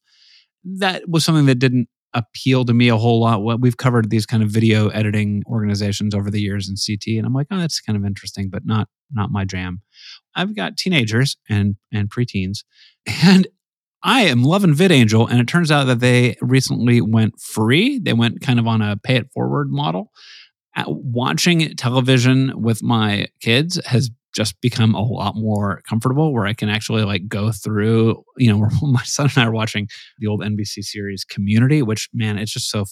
[SPEAKER 3] That was something that didn't appeal to me a whole lot. What we've covered these kind of video editing organizations over the years in CT, and I'm like, oh, that's kind of interesting, but not not my jam. I've got teenagers and and preteens, and I am loving VidAngel, and it turns out that they recently went free. They went kind of on a pay it forward model uh, watching television with my kids has just become a lot more comfortable where I can actually like go through, you know, my son and I are watching the old NBC series Community, which man, it's just so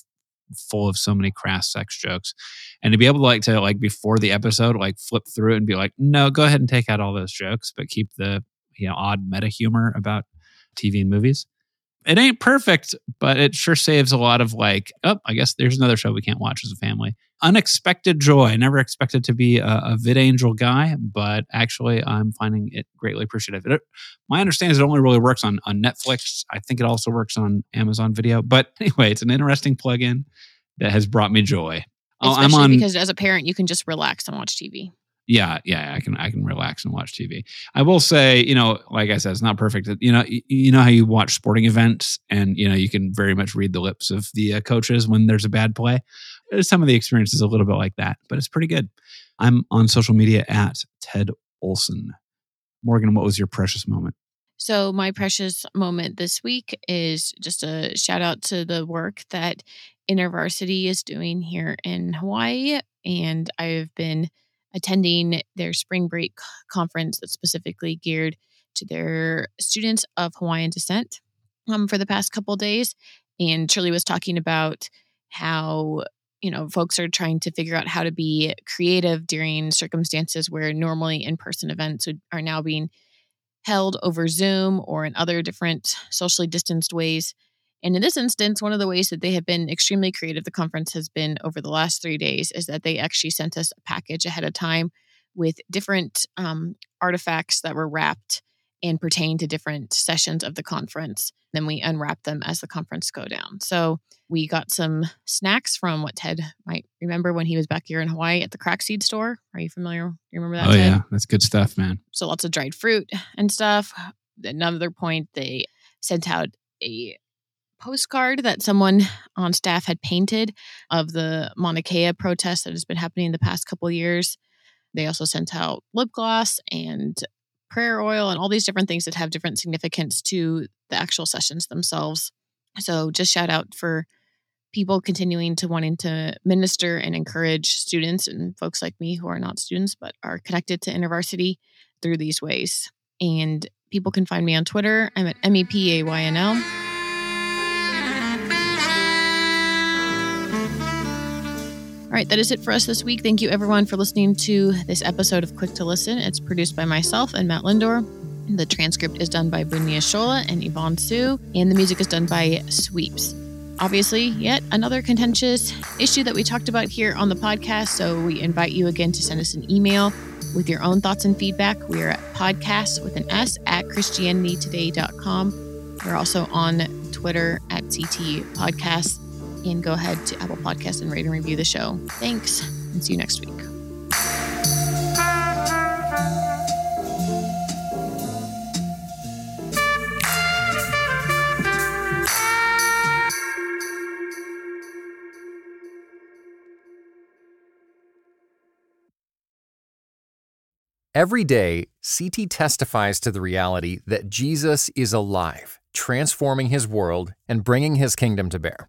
[SPEAKER 3] full of so many crass sex jokes. And to be able to like to like before the episode, like flip through it and be like, no, go ahead and take out all those jokes, but keep the, you know, odd meta humor about TV and movies. It ain't perfect, but it sure saves a lot of like, oh, I guess there's another show we can't watch as a family. Unexpected joy. I never expected to be a, a VidAngel guy, but actually, I'm finding it greatly appreciative. It, my understanding is it only really works on, on Netflix. I think it also works on Amazon Video. But anyway, it's an interesting plugin that has brought me joy.
[SPEAKER 2] Oh, Especially I'm on, because as a parent, you can just relax and watch TV
[SPEAKER 3] yeah yeah i can i can relax and watch tv i will say you know like i said it's not perfect you know you know how you watch sporting events and you know you can very much read the lips of the uh, coaches when there's a bad play? Some of the experience is a little bit like that but it's pretty good. I'm on social media at ted olsen. Morgan what was your precious moment?
[SPEAKER 2] So my precious moment this week is just a shout out to the work that InterVarsity is doing here in hawaii and i've been attending their spring break conference that's specifically geared to their students of Hawaiian descent um, for the past couple days. And Shirley was talking about how you know folks are trying to figure out how to be creative during circumstances where normally in-person events are now being held over Zoom or in other different socially distanced ways. And in this instance, one of the ways that they have been extremely creative, the conference has been over the last three days, is that they actually sent us a package ahead of time with different um, artifacts that were wrapped and pertain to different sessions of the conference. Then we unwrap them as the conference go down. So we got some snacks from what Ted might remember when he was back here in Hawaii at the crack seed store. Are you familiar? You remember that?
[SPEAKER 3] Oh Ted? yeah, that's good stuff, man.
[SPEAKER 2] So lots of dried fruit and stuff. Another point, they sent out a postcard that someone on staff had painted of the Mauna Kea protest that has been happening in the past couple years. They also sent out lip gloss and prayer oil and all these different things that have different significance to the actual sessions themselves. So just shout out for people continuing to wanting to minister and encourage students and folks like me who are not students but are connected to InterVarsity through these ways. And people can find me on Twitter. I'm at MEPAYNL. All right, that is it for us this week. Thank you, everyone, for listening to this episode of Quick to Listen. It's produced by myself and Matt Linder. The transcript is done by Bunmi Ishola and Yvonne Su, and the music is done by Sweeps. Obviously, yet another contentious issue that we talked about here on the podcast. So we invite you again to send us an email with your own thoughts and feedback. We are at podcast with an S at ChristianityToday.com. We're also on Twitter at CT Podcast and go ahead to Apple Podcasts and rate and review the show. Thanks, and see you next week.
[SPEAKER 1] Every day, CT testifies to the reality that Jesus is alive, transforming his world and bringing his kingdom to bear.